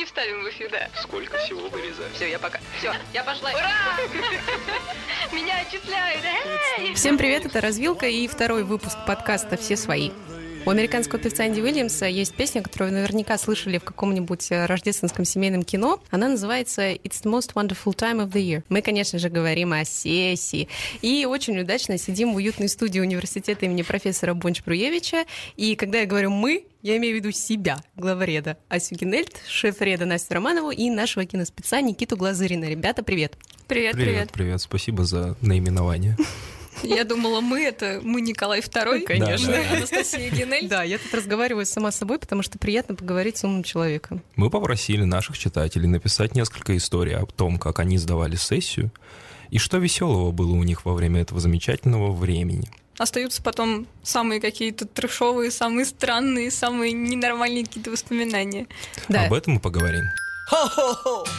не вставим в эфир, да. Сколько всего вырезать? Все, я пока. Все, я пошла. Ура! Меня отчисляют. Эй! Всем привет, это «Развилка» и второй выпуск подкаста «Все свои». У американского певца Энди Уильямса есть песня, которую вы наверняка слышали в каком-нибудь э, рождественском семейном кино. Она называется «It's the most wonderful time of the year». Мы, конечно же, говорим о сессии. И очень удачно сидим в уютной студии университета имени профессора Бонч-Бруевича. И когда я говорю «мы», я имею в виду себя, главреда Асю Генельт, шеф-реда Настю Романову и нашего киноспеца Никиту Глазырина. Ребята, привет! Привет, привет. Привет, привет, спасибо за наименование. Я думала, мы это мы Николай II, Конечно. Да, да. Анастасия Генель. Да, я тут разговариваю сама с собой, потому что приятно поговорить с умным человеком. Мы попросили наших читателей написать несколько историй о том, как они сдавали сессию, и что веселого было у них во время этого замечательного времени. Остаются потом самые какие-то трешовые, самые странные, самые ненормальные какие-то воспоминания. Да. Об этом мы поговорим.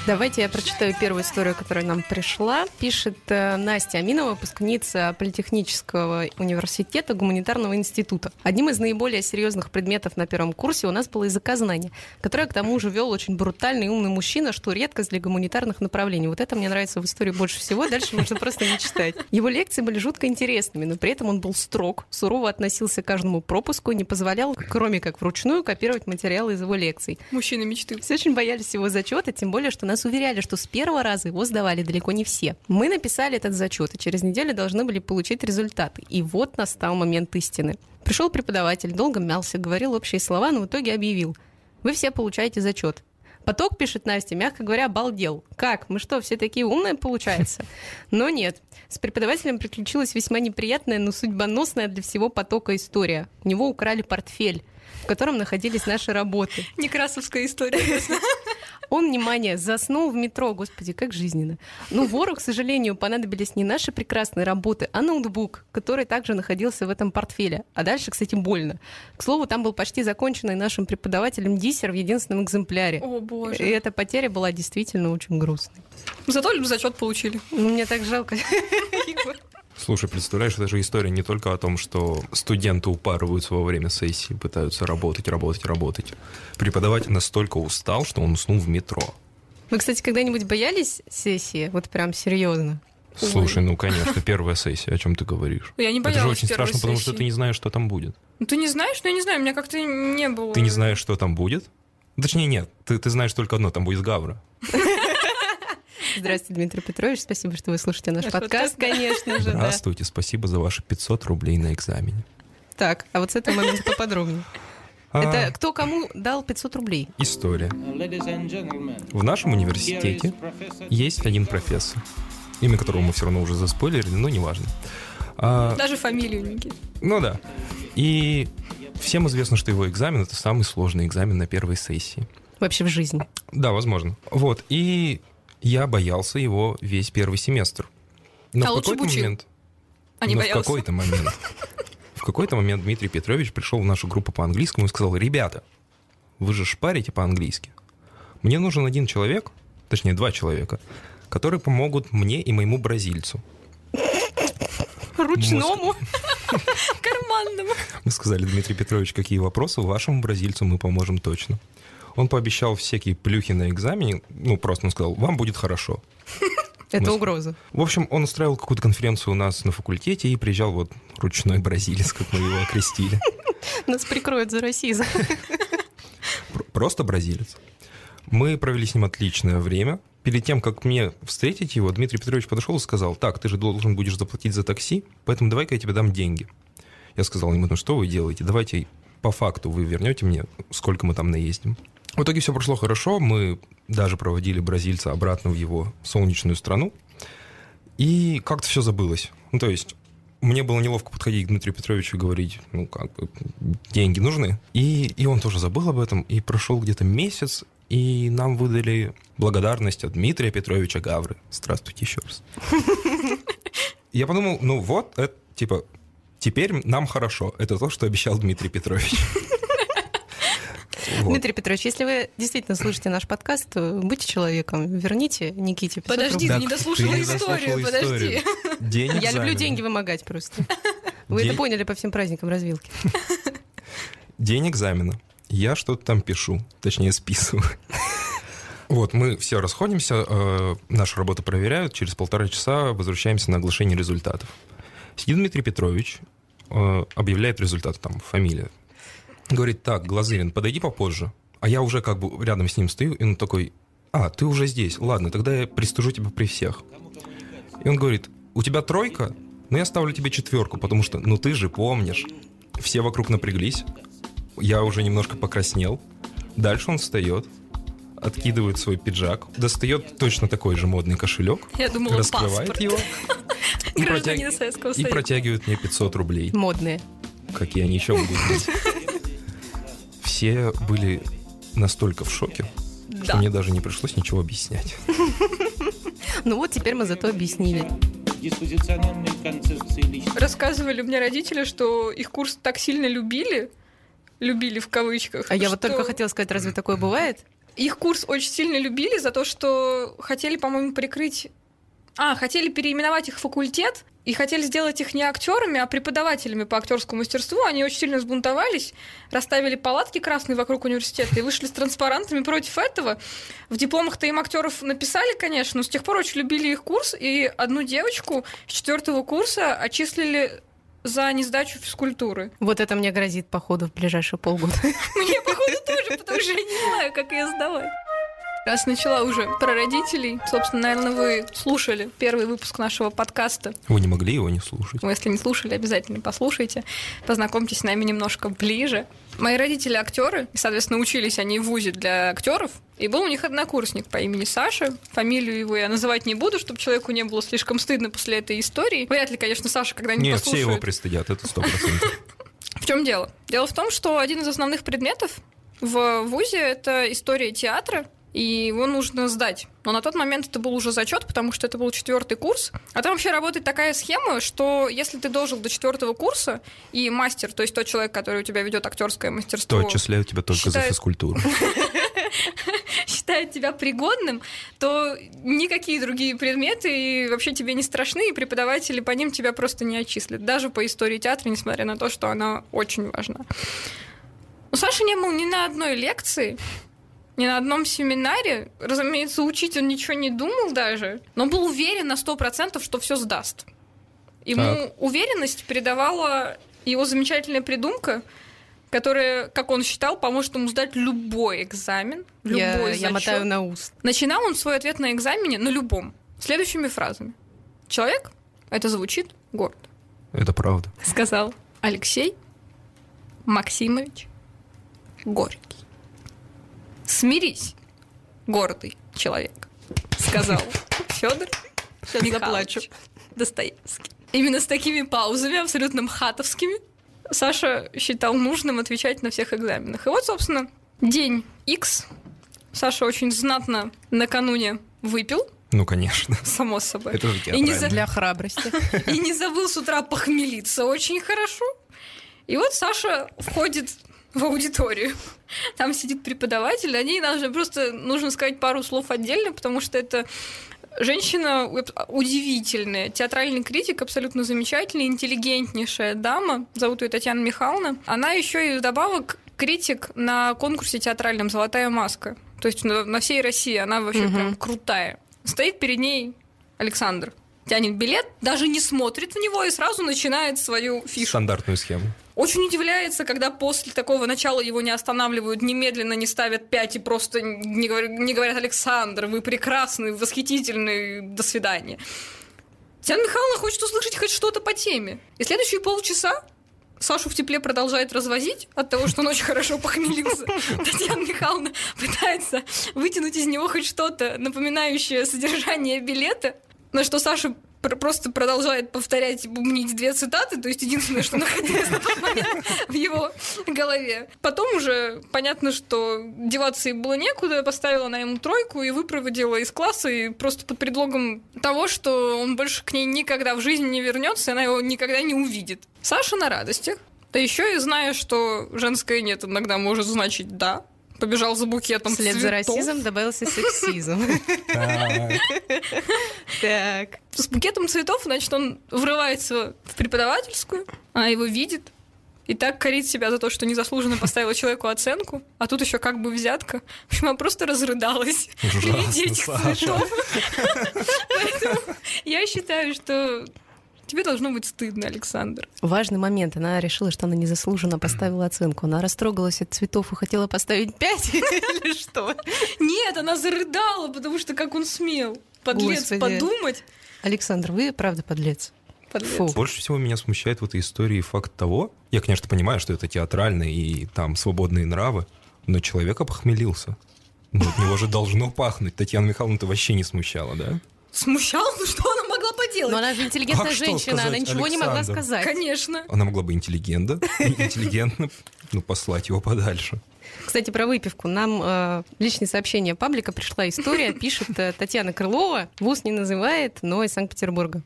Давайте я прочитаю первую историю, которая нам пришла. Пишет э, Настя Аминова, выпускница Политехнического университета Гуманитарного института. Одним из наиболее серьезных предметов на первом курсе у нас было языкознание, которое к тому же вел очень брутальный и умный мужчина, что редкость для гуманитарных направлений. Вот это мне нравится в истории больше всего, дальше можно просто не читать. Его лекции были жутко интересными, но при этом он был строг, сурово относился к каждому пропуску и не позволял, кроме как вручную, копировать материалы из его лекций. Мужчины мечты. Все очень боялись его зачета, тем более, что нас уверяли, что с первого раза его сдавали далеко не все. Мы написали этот зачет, и через неделю должны были получить результаты. И вот настал момент истины. Пришел преподаватель, долго мялся, говорил общие слова, но в итоге объявил. Вы все получаете зачет. Поток, пишет Настя, мягко говоря, обалдел. Как? Мы что, все такие умные, получается? Но нет. С преподавателем приключилась весьма неприятная, но судьбоносная для всего потока история. У него украли портфель, в котором находились наши работы. Некрасовская история. Он, внимание, заснул в метро. Господи, как жизненно. Ну, вору, к сожалению, понадобились не наши прекрасные работы, а ноутбук, который также находился в этом портфеле. А дальше, кстати, больно. К слову, там был почти законченный нашим преподавателем диссер в единственном экземпляре. О, И боже. эта потеря была действительно очень грустной. Зато зачет получили. Ну, мне так жалко. Слушай, представляешь, это же история не только о том, что студенты упарываются во время сессии, пытаются работать, работать, работать. Преподаватель настолько устал, что он уснул в метро. Вы, кстати, когда-нибудь боялись сессии? Вот прям серьезно. Слушай, ну, конечно, первая сессия, о чем ты говоришь? Я не Это же боялась очень страшно, потому что сессии. ты не знаешь, что там будет. Ну, Ты не знаешь? Ну, я не знаю, у меня как-то не было. Ты не знаешь, что там будет? Точнее, нет, ты, ты знаешь только одно, там будет Гавра. Здравствуйте, Дмитрий Петрович. Спасибо, что вы слушаете наш Наш подкаст, подкаст, да. конечно же. да. Здравствуйте, спасибо за ваши 500 рублей на экзамене. Так, а вот с этого момента поподробнее. А, Это кто кому дал 500 рублей? История. Gentlemen, В нашем университете есть один профессор, имя которого мы все равно уже заспойлерили, но неважно. А, Даже фамилию Никит. ну да. И всем известно, что его экзамен это самый сложный экзамен на первой сессии. Вообще в жизни. Да, возможно. Вот. И я боялся его весь первый семестр. Но А в какой-то момент. А не но боялся. в какой-то момент. В какой-то момент Дмитрий Петрович пришел в нашу группу по английскому и сказал: Ребята, вы же шпарите по-английски. Мне нужен один человек, точнее, два человека, которые помогут мне и моему бразильцу. Ручному. Карманному. Мы сказали, Дмитрий Петрович, какие вопросы вашему бразильцу мы поможем точно. Он пообещал всякие плюхи на экзамене, ну, просто он сказал, вам будет хорошо. Это Мы- угроза. В общем, он устраивал какую-то конференцию у нас на факультете и приезжал вот ручной бразилец, как мы его окрестили. Нас прикроют за расизм. Пр- Просто бразилец. Мы провели с ним отличное время. Перед тем, как мне встретить его, Дмитрий Петрович подошел и сказал, так, ты же должен будешь заплатить за такси, поэтому давай-ка я тебе дам деньги. Я сказал ему, ну что вы делаете, давайте по факту вы вернете мне, сколько мы там наездим. В итоге все прошло хорошо, мы даже проводили бразильца обратно в его солнечную страну, и как-то все забылось. Ну, то есть мне было неловко подходить к Дмитрию Петровичу и говорить, ну, как бы, деньги нужны. И, и он тоже забыл об этом, и прошел где-то месяц, и нам выдали благодарность от Дмитрия Петровича Гавры. Здравствуйте еще раз. Я подумал, ну вот, это, типа, теперь нам хорошо. Это то, что обещал Дмитрий Петрович. Вот. Дмитрий Петрович, если вы действительно слушаете наш подкаст, то будьте человеком, верните Никите 500 Подожди, рублей. ты не дослушала не историю, дослушала подожди. историю. Я люблю деньги вымогать просто. Вы День- это поняли по всем праздникам развилки. День экзамена. Я что-то там пишу, точнее списываю. Вот, мы все расходимся, э, нашу работу проверяют, через полтора часа возвращаемся на оглашение результатов. Сидит Дмитрий Петрович, э, объявляет результаты, там, фамилия. Говорит, так, Глазырин, подойди попозже. А я уже как бы рядом с ним стою, и он такой, а, ты уже здесь, ладно, тогда я пристужу тебя при всех. И он говорит, у тебя тройка, но я ставлю тебе четверку, потому что, ну ты же помнишь. Все вокруг напряглись, я уже немножко покраснел. Дальше он встает, откидывает свой пиджак, достает точно такой же модный кошелек, Я думала, раскрывает паспорт. его и, протяг- и протягивает мне 500 рублей. Модные. Какие они еще будут быть? Все были настолько в шоке, что Да. мне даже не пришлось ничего объяснять. Ну вот теперь мы зато объяснили. диспозиционной концепции личности. Рассказывали мне родители, что их курс так сильно любили, любили в кавычках. А я вот что только хотела сказать, разве такое бывает? Их курс очень сильно любили за то, что хотели, по-моему, прикрыть... А, хотели переименовать их факультет и хотели сделать их не актерами, а преподавателями по актерскому мастерству. Они очень сильно сбунтовались, расставили палатки красные вокруг университета и вышли с транспарантами против этого. В дипломах-то им актеров написали, конечно, но с тех пор очень любили их курс, и одну девочку с четвертого курса отчислили за несдачу физкультуры. Вот это мне грозит, походу, в ближайшие полгода. Мне, походу, тоже, потому что я не знаю, как ее сдавать. Раз начала уже про родителей, собственно, наверное, вы слушали первый выпуск нашего подкаста. Вы не могли его не слушать. Вы, если не слушали, обязательно послушайте. Познакомьтесь с нами немножко ближе. Мои родители актеры, и, соответственно, учились они в ВУЗе для актеров. И был у них однокурсник по имени Саша. Фамилию его я называть не буду, чтобы человеку не было слишком стыдно после этой истории. Вряд ли, конечно, Саша когда-нибудь Нет, все послушает. его пристыдят, это сто процентов. В чем дело? Дело в том, что один из основных предметов в ВУЗе это история театра, и его нужно сдать. Но на тот момент это был уже зачет, потому что это был четвертый курс. А там вообще работает такая схема, что если ты дожил до четвертого курса, и мастер, то есть тот человек, который у тебя ведет актерское мастерство, отчисляют тебя только за считает- физкультуру. считает тебя пригодным, то никакие другие предметы вообще тебе не страшны, и преподаватели по ним тебя просто не отчислят. Даже по истории театра, несмотря на то, что она очень важна. У Саши не был ни на одной лекции, ни на одном семинаре. Разумеется, учить он ничего не думал даже, но был уверен на сто процентов, что все сдаст. Ему Так. уверенность передавала его замечательная придумка, которая, как он считал, поможет ему сдать любой экзамен, любой Я, я зачет. мотаю на уст. Начинал он свой ответ на экзамене, на любом, следующими фразами. Человек, это звучит гордо, Это правда. сказал Алексей Максимович Горький. Смирись, гордый человек, сказал Федор Заплачу. Достоевский. Именно с такими паузами, абсолютно мхатовскими, Саша считал нужным отвечать на всех экзаменах. И вот, собственно, день X. Саша очень знатно накануне выпил, Ну, конечно. само собой. Это же И не, за-. Для храбрости. и не забыл с утра похмелиться очень хорошо. И вот Саша входит в аудиторию. Там сидит преподаватель, о ней нужно просто нужно сказать пару слов отдельно, потому что это женщина удивительная, театральный критик, абсолютно замечательный, интеллигентнейшая дама, зовут ее Татьяна Михайловна. Она еще и вдобавок критик на конкурсе театральном «Золотая маска». То есть на, всей России она вообще Мгм. прям крутая. Стоит перед ней Александр, тянет билет, даже не смотрит в него и сразу начинает свою фишу. Стандартную схему. Очень удивляется, когда после такого начала его не останавливают, немедленно не ставят пять и просто не говорят, не говорят «Александр, вы прекрасный, восхитительный, до свидания». Татьяна Михайловна хочет услышать хоть что-то по теме. И следующие полчаса Сашу в тепле продолжает развозить от того, что он очень хорошо похмелился. Татьяна Михайловна пытается вытянуть из него хоть что-то, напоминающее содержание билета, на что Саша просто продолжает повторять бубнить две цитаты, то есть единственное, что находилось на тот момент в его голове. Потом уже понятно, что деваться ей было некуда, поставила она ему тройку и выпроводила из класса, и просто под предлогом того, что он больше к ней никогда в жизни не вернется, она его никогда не увидит. Саша на радостях, да еще и зная, что женское нет иногда может значить да, побежал за букетом Вслед за цветов. расизмом добавился сексизм. Так. с букетом цветов, значит, он врывается в преподавательскую, она его видит, И так корить себя за то, что незаслуженно поставила человеку оценку, а тут еще как бы взятка. В общем, она просто разрыдалась при виде Ужасно, этих Саша. цветов. Поэтому я считаю, что тебе должно быть стыдно, Александр. Важный момент. Она решила, что она незаслуженно поставила оценку. Она растрогалась от цветов и хотела поставить 5 или что? Нет, она зарыдала, потому что как он смел. Подлец подумать. Александр, вы правда подлец. Подлец. Фу. Больше всего меня смущает в этой истории факт того, я, конечно, понимаю, что это театрально и там свободные нравы, но человек обхмелился. Ну, от него же должно пахнуть. Татьяна Михайловна-то вообще не смущала, да? Смущал? Ну что она могла поделать? Но она же интеллигентная Как что женщина, она сказать, ничего не могла Александр? сказать. Конечно. Она могла бы интеллигента, интеллигентно ну, послать его подальше. Кстати, про выпивку. Нам э, личное сообщение паблика пришла история, пишет э, Татьяна Крылова, вуз не называет, но из Санкт-Петербурга.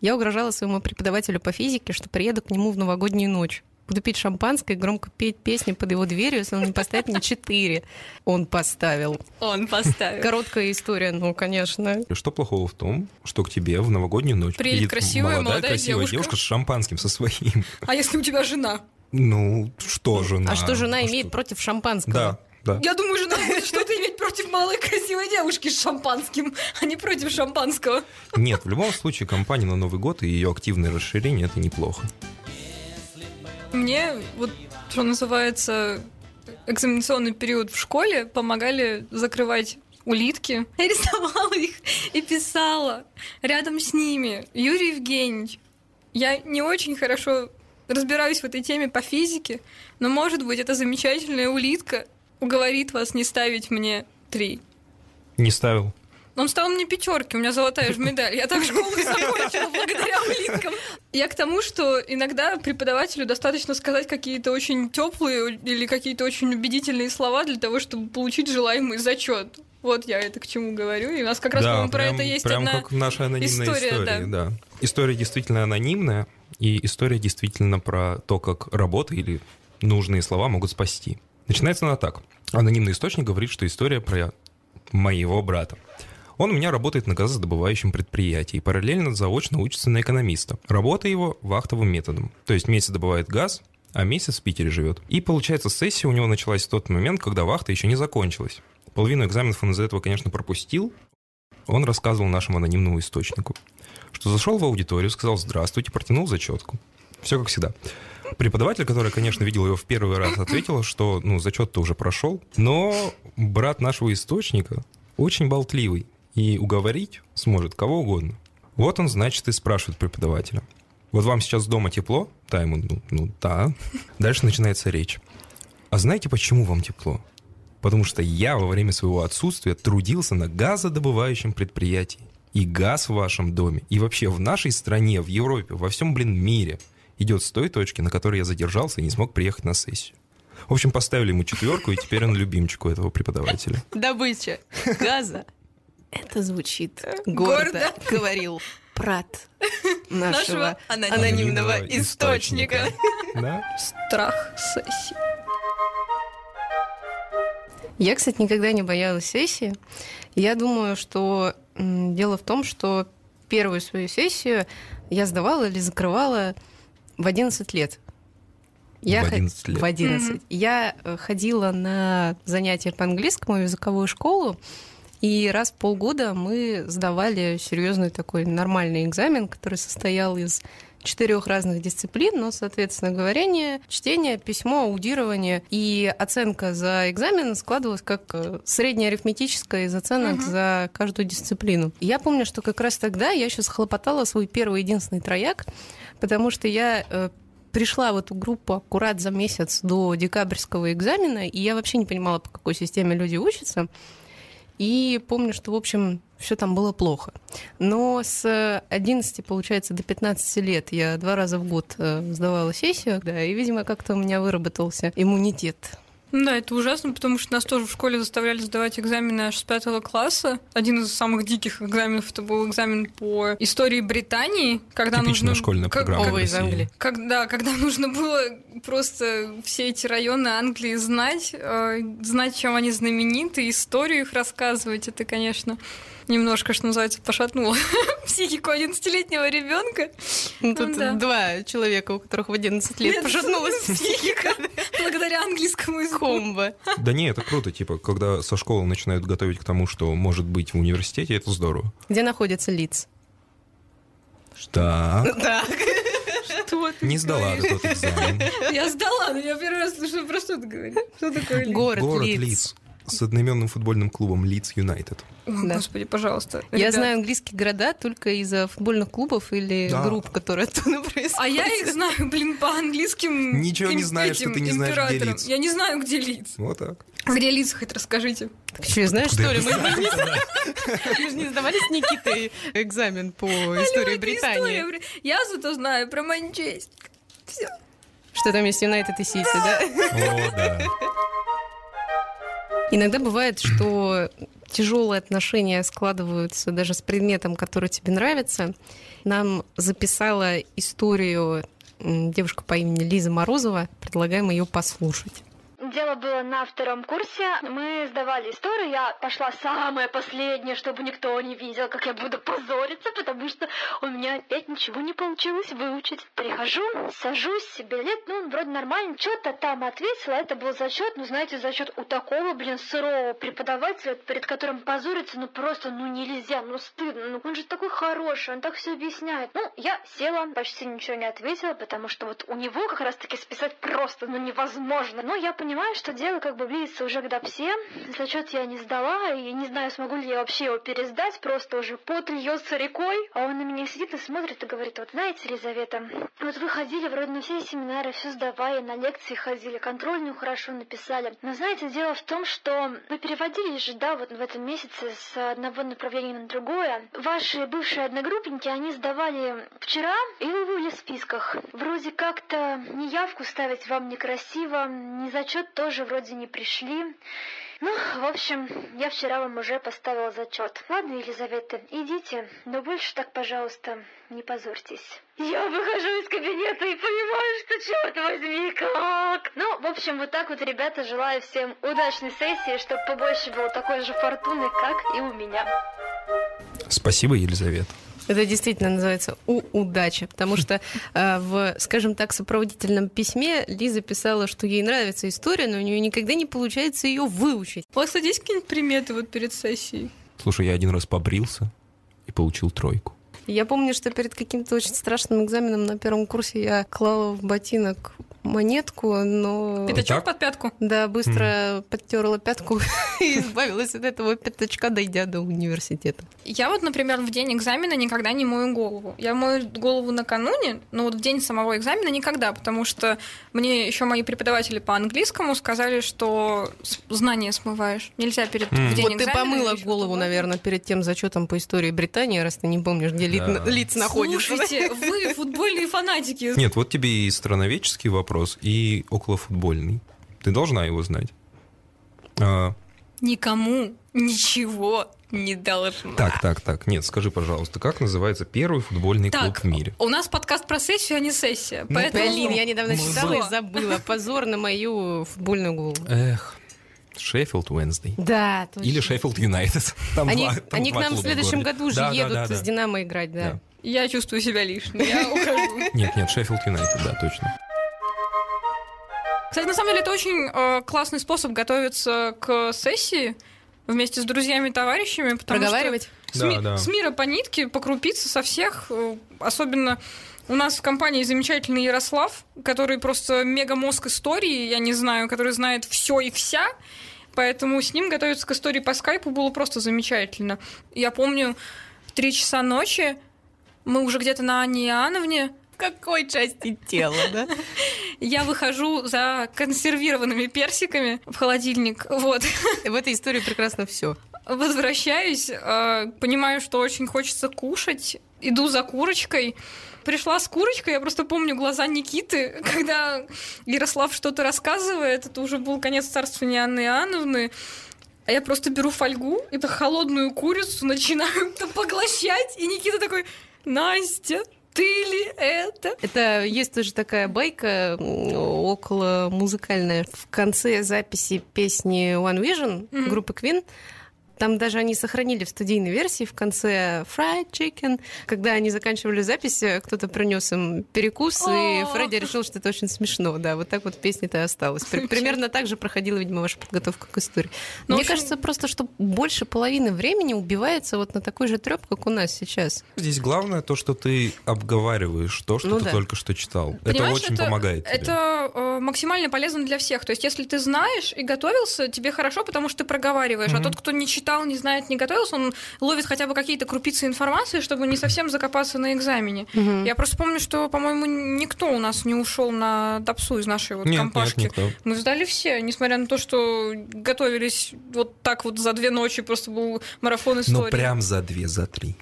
Я угрожала своему преподавателю по физике, что приеду к нему в новогоднюю ночь. Буду пить шампанское и громко петь песни под его дверью, если он не поставит мне четыре. Он поставил. Он поставил. Короткая история, ну, конечно. И Что плохого в том, что к тебе в новогоднюю ночь Приедет красивая молодая красивая девушка. девушка с шампанским, со своим. А если у тебя жена? Ну, что жена? А что жена А имеет что? против шампанского? Да, да. Я думаю, жена будет что-то иметь против малой красивой девушки с шампанским, а не против шампанского. Нет, в любом случае, компания на Новый год и ее активное расширение это неплохо. Мне вот, что называется, экзаменационный период в школе помогали закрывать улитки. Я рисовала их и писала рядом с ними. Юрий Евгеньевич, я не очень хорошо разбираюсь в этой теме по физике, но, может быть, эта замечательная улитка уговорит вас не ставить мне три. Не ставил. Он стал мне пятерки, у меня золотая же медаль. Я так школу закончила благодаря улиткам. Я к тому, что иногда преподавателю достаточно сказать какие-то очень теплые или какие-то очень убедительные слова для того, чтобы получить желаемый зачет. Вот я это к чему говорю. И у нас как раз, да, по-моему, про это есть прям одна... как наша анонимная история, история, да. История действительно анонимная, и история действительно про то, как работа или нужные слова могут спасти. Начинается она так. Анонимный источник говорит, что история про моего брата. Он у меня работает на газодобывающем предприятии и параллельно заочно учится на экономиста. Работа его вахтовым методом. То есть месяц добывает газ, а месяц в Питере живет. И получается, сессия у него началась в тот момент, когда вахта еще не закончилась. Половину экзаменов он из-за этого, конечно, пропустил. Он рассказывал нашему анонимному источнику, что зашел в аудиторию, сказал «Здравствуйте», протянул зачетку. Все как всегда. Преподаватель, который, конечно, видел его в первый раз, ответила, что ну, зачет-то уже прошел, но брат нашего источника очень болтливый и уговорить сможет кого угодно. Вот он, значит, и спрашивает преподавателя. Вот вам сейчас дома тепло? Да, ему, ну, ну да. Дальше начинается речь. А знаете, почему вам тепло? Потому что я во время своего отсутствия трудился на газодобывающем предприятии. И газ в вашем доме, и вообще в нашей стране, в Европе, во всем, блин, мире идет с той точки, на которой я задержался и не смог приехать на сессию. В общем, поставили ему четверку, и теперь он любимчик у этого преподавателя. Добыча газа. Это звучит Гордо. гордо, говорил брат нашего Нашего анонимного анонимного источника. Да? Страх сессии. Я, кстати, никогда не боялась сессии. Я думаю, что дело в том, что первую свою сессию я сдавала или закрывала в 11 лет. Я В хо- 11 лет. В 11. Мгм. Я э, ходила на занятия по английскому в языковую школу, и раз в полгода мы сдавали серьезный такой нормальный экзамен, который состоял из четырех разных дисциплин, но, соответственно, говорение, чтение, письмо, аудирование. И оценка за экзамен складывалась как э, среднеарифметическая из оценок Мгм. за каждую дисциплину. И Я помню, что как раз тогда я еще схлопотала свой первый единственный трояк, потому что я э, пришла в эту группу аккурат за месяц до декабрьского экзамена, и я вообще не понимала, по какой системе люди учатся. И помню, что, в общем, все там было плохо. Но с 11, получается, до 15 лет я два раза в год э, сдавала сессию, да, и, видимо, как-то у меня выработался иммунитет. Да, это ужасно, потому что нас тоже в школе заставляли сдавать экзамены аж с пятого класса. Один из самых диких экзаменов это был экзамен по истории Британии, когда Типичная нужно... школьная как- программа России. Англии. Когда, когда нужно было просто все эти районы Англии знать, э, знать, чем они знамениты, историю их рассказывать, это, конечно, немножко, что называется, пошатнуло психику 11-летнего ребенка. Ну, Тут Ну да. два человека, у которых в 11 лет пошатнулась психика. Благодаря английскому языку. Комбо. Да не, это круто, типа, когда со школы начинают готовить к тому, что может быть в университете, это здорово. Где находится лиц? Да. Так. Что ты Не сдала ты тот экзамен. Я сдала, но я первый раз слышу, про что ты говоришь. Что такое? Город, Город лиц. Лидс с одноименным футбольным клубом Лидс Юнайтед. Да. Господи, пожалуйста. Я ребят. знаю английские города только из-за футбольных клубов или Да. групп, которые оттуда происходят. А я их знаю, блин, по английским Ничего не знаешь, что ты не знаешь, где. Лидс. Я не знаю, где лиц. Вот так. Где лиц, хоть расскажите. Так что, знаешь, что ли, мы, же не сдавали с Никитой экзамен по истории Британии. Я зато знаю про Манчестер. Все. Что там есть Юнайтед и Сити, да? О, да. Иногда бывает, что тяжелые отношения складываются даже с предметом, который тебе нравится. Нам записала историю девушка по имени Лиза Морозова. Предлагаем ее послушать. Дело было на втором курсе. Мы сдавали историю. Я пошла самая последняя, чтобы никто не видел, как я буду позориться, потому что у меня опять ничего не получилось выучить. Прихожу, сажусь, билет, ну, вроде нормально. Что-то там ответила, это был зачет. Ну, знаете, зачет у такого, блин, сырого преподавателя, перед которым позориться, ну, просто, ну, нельзя, ну, стыдно. Ну, он же такой хороший, он так все объясняет. Ну, я села, почти ничего не ответила, потому что вот у него как раз-таки списать просто, ну, невозможно. Но я понимаю, что дело как бы близится уже к допсе. Зачет я не сдала, и не знаю, смогу ли я вообще его пересдать, просто уже пот льется рекой. А он на меня сидит и смотрит и говорит, вот знаете, Елизавета, вот вы ходили вроде на все семинары, все сдавали, на лекции ходили, контрольную хорошо написали. Но знаете, дело в том, что вы переводились же, да, вот в этом месяце с одного направления на другое. Ваши бывшие одногруппники, они сдавали вчера, и вы были в списках. Вроде как-то ни явку ставить вам некрасиво, ни зачет тоже вроде не пришли. Ну, в общем, я вчера вам уже поставила зачет. Ладно, Елизавета, идите, но больше так, пожалуйста, не позорьтесь. Я выхожу из кабинета и понимаю, что черт возьми, как? Ну, в общем, вот так вот, ребята, желаю всем удачной сессии, чтобы побольше было такой же фортуны, как и у меня. Спасибо, Елизавета. Это действительно называется у удача, потому что э, в, скажем так, сопроводительном письме Лиза писала, что ей нравится история, но у нее никогда не получается ее выучить. У вас есть какие-нибудь приметы вот перед сессией? Слушай, я один раз побрился и получил тройку. Я помню, что перед каким-то очень страшным экзаменом на первом курсе я клала в ботинок монетку, но... Пятачок под пятку? Да, быстро подтерла пятку и избавилась от этого пятачка, дойдя до университета. Я вот, например, в день экзамена никогда не мою голову. Я мою голову накануне, но вот в день самого экзамена никогда, потому что мне еще мои преподаватели по английскому сказали, что знания смываешь. Нельзя перед М. в день Вот ты экзамена помыла или голову, наверное, перед тем зачетом по истории Британии, раз ты не помнишь, где Да. лиц находится. Слушайте, вы футбольные фанатики. Нет, вот тебе и страноведческий вопрос, и околофутбольный. Ты должна его знать. А, Никому ничего не должна. так, так, так. Нет, скажи, пожалуйста, как называется первый футбольный клуб Так, в мире? у нас подкаст про сессию, а не сессия. Ну, Поэтому... Блин, я недавно читала и забыла. Позор на мою футбольную голову. Эх, Шеффилд Уэнсдей. Да, точно. Или Шеффилд Юнайтед. Там Они, два- там они к два нам в следующем году же Да, едут да, да. с Динамо играть, да. Да. Я чувствую себя лишней, я ухожу. Нет, нет, Шеффилд Юнайтед, да, точно. Кстати, на самом деле, это очень э, классный способ готовиться к сессии вместе с друзьями и товарищами. потому что Проговаривать? С, ми- Да, да. с мира по нитке, по крупице со всех. э, Особенно у нас в компании замечательный Ярослав, который просто мега-мозг истории, я не знаю, который знает все и вся. Поэтому с ним готовиться к истории по скайпу было просто замечательно. Я помню, в три часа ночи мы уже где-то на Анне Иоанновне, Какой части тела, да? я выхожу за консервированными персиками в холодильник. Вот. В этой истории прекрасно все. Возвращаюсь, э, понимаю, что очень хочется кушать. Иду за курочкой. Пришла с курочкой, я просто помню глаза Никиты, когда Ярослав что-то рассказывает. Это уже был конец царствования Анны Иоанновны. А я просто беру фольгу, это холодную курицу, начинаю это поглощать. И Никита такой, Настя, ты ли это? Это есть тоже такая байка около музыкальная. В конце записи песни One Vision Мгм. группы Queen Там даже они сохранили в студийной версии в конце fried chicken. Когда они заканчивали запись, э, кто-то принес им перекус, и. Фредди решил, что это очень смешно. Да, вот так вот песня-то и осталась. При- Примерно так же проходила, видимо, ваша подготовка к истории. Ну, Мне общем- кажется, просто, что больше половины времени убивается вот на такой же треп, как у нас сейчас. Здесь главное то, что ты обговариваешь то, что Ну ты да. только что читал. это очень помогает тебе. Это э, максимально полезно для всех. То есть, если ты знаешь и готовился, тебе хорошо, потому что ты проговариваешь. А тот, кто не читал, не знает, не готовился, он ловит хотя бы какие-то крупицы информации, чтобы не совсем закопаться на экзамене. Я просто помню, что, по-моему, никто у нас не ушел на тапсу из нашей вот Нет, нет, компашки. никто. Мы сдали все, несмотря на то, что готовились вот так вот за две ночи, просто был марафон Ну, истории. прям за две, за три.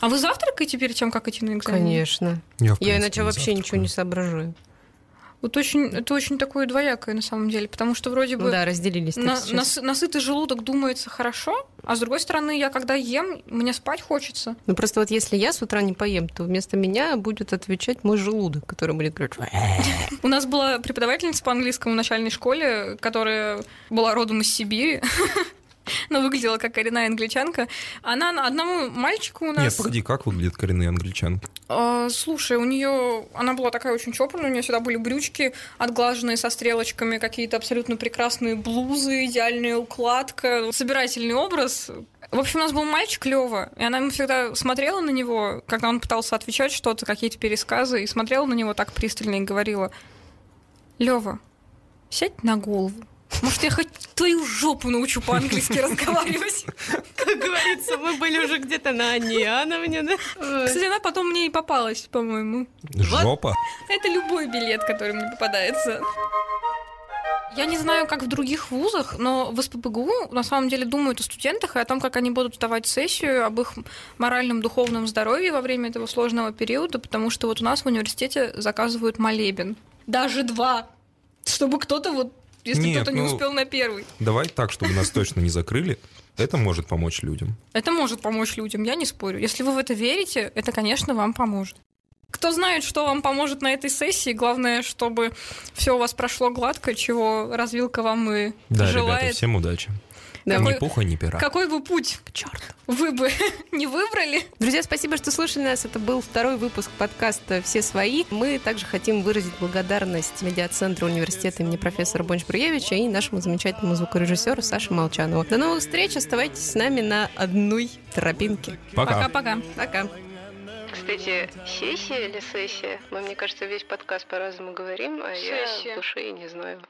А вы завтракаете перед тем, как идти на экзамен? Конечно. Я, в Я принципе, иначе вообще ничего не соображаю. Вот очень, это очень такое двоякое на самом деле, потому что вроде бы Да, разделились на, нас- насытый желудок думается хорошо, а с другой стороны, я когда ем, мне спать хочется. Ну просто вот если я с утра не поем, то вместо меня будет отвечать мой желудок, который будет говорить... У нас была преподавательница по английскому в начальной школе, которая была родом из Сибири. Но выглядела как коренная англичанка. Она на- одному мальчику у нас... Нет, погоди, как выглядят коренные англичанки? А, слушай, у нее она была такая очень чопорная, у нее всегда были брючки отглаженные со стрелочками, какие-то абсолютно прекрасные блузы, идеальная укладка, собирательный образ. В общем, у нас был мальчик Лева, и она ему всегда смотрела на него, когда он пытался отвечать что-то, какие-то пересказы, и смотрела на него так пристально и говорила: Лева, сядь на голову. Может, я хоть твою жопу научу по-английски разговаривать. Как говорится, мы были уже где-то на Анне Иоанновне, да? Кстати, она потом мне и попалась, по-моему. Жопа? Это любой билет, который мне попадается. Я не знаю, как в других вузах, но в СПБГУ на самом деле думают о студентах и о том, как они будут сдавать сессию, об их моральном, духовном здоровье во время этого сложного периода, потому что вот у нас в университете заказывают молебен. Даже два. Чтобы кто-то вот, если кто-то не ну- успел на первый. Давай так, чтобы нас точно не закрыли. Это может помочь людям. Это может помочь людям, я не спорю. Если вы в это верите, это, конечно, вам поможет. Кто знает, что вам поможет на этой сессии, главное, чтобы все у вас прошло гладко, чего развилка вам и Да, желает. ребята, всем удачи. Да, ни пуха, ни пера. Какой бы путь Черт. вы бы не выбрали, Друзья, спасибо, что слушали нас. Это был второй выпуск подкаста «Все свои». Мы также хотим выразить благодарность медиацентру университета имени профессора Бонч-Бруевича и нашему замечательному звукорежиссеру Саше Молчанову. До новых встреч. Оставайтесь с нами на одной тропинке. Пока. пока-пока. Пока. Кстати, сессия или сессия? Мы, мне кажется, весь подкаст по-разному говорим, а Сессия. я в душе и не знаю.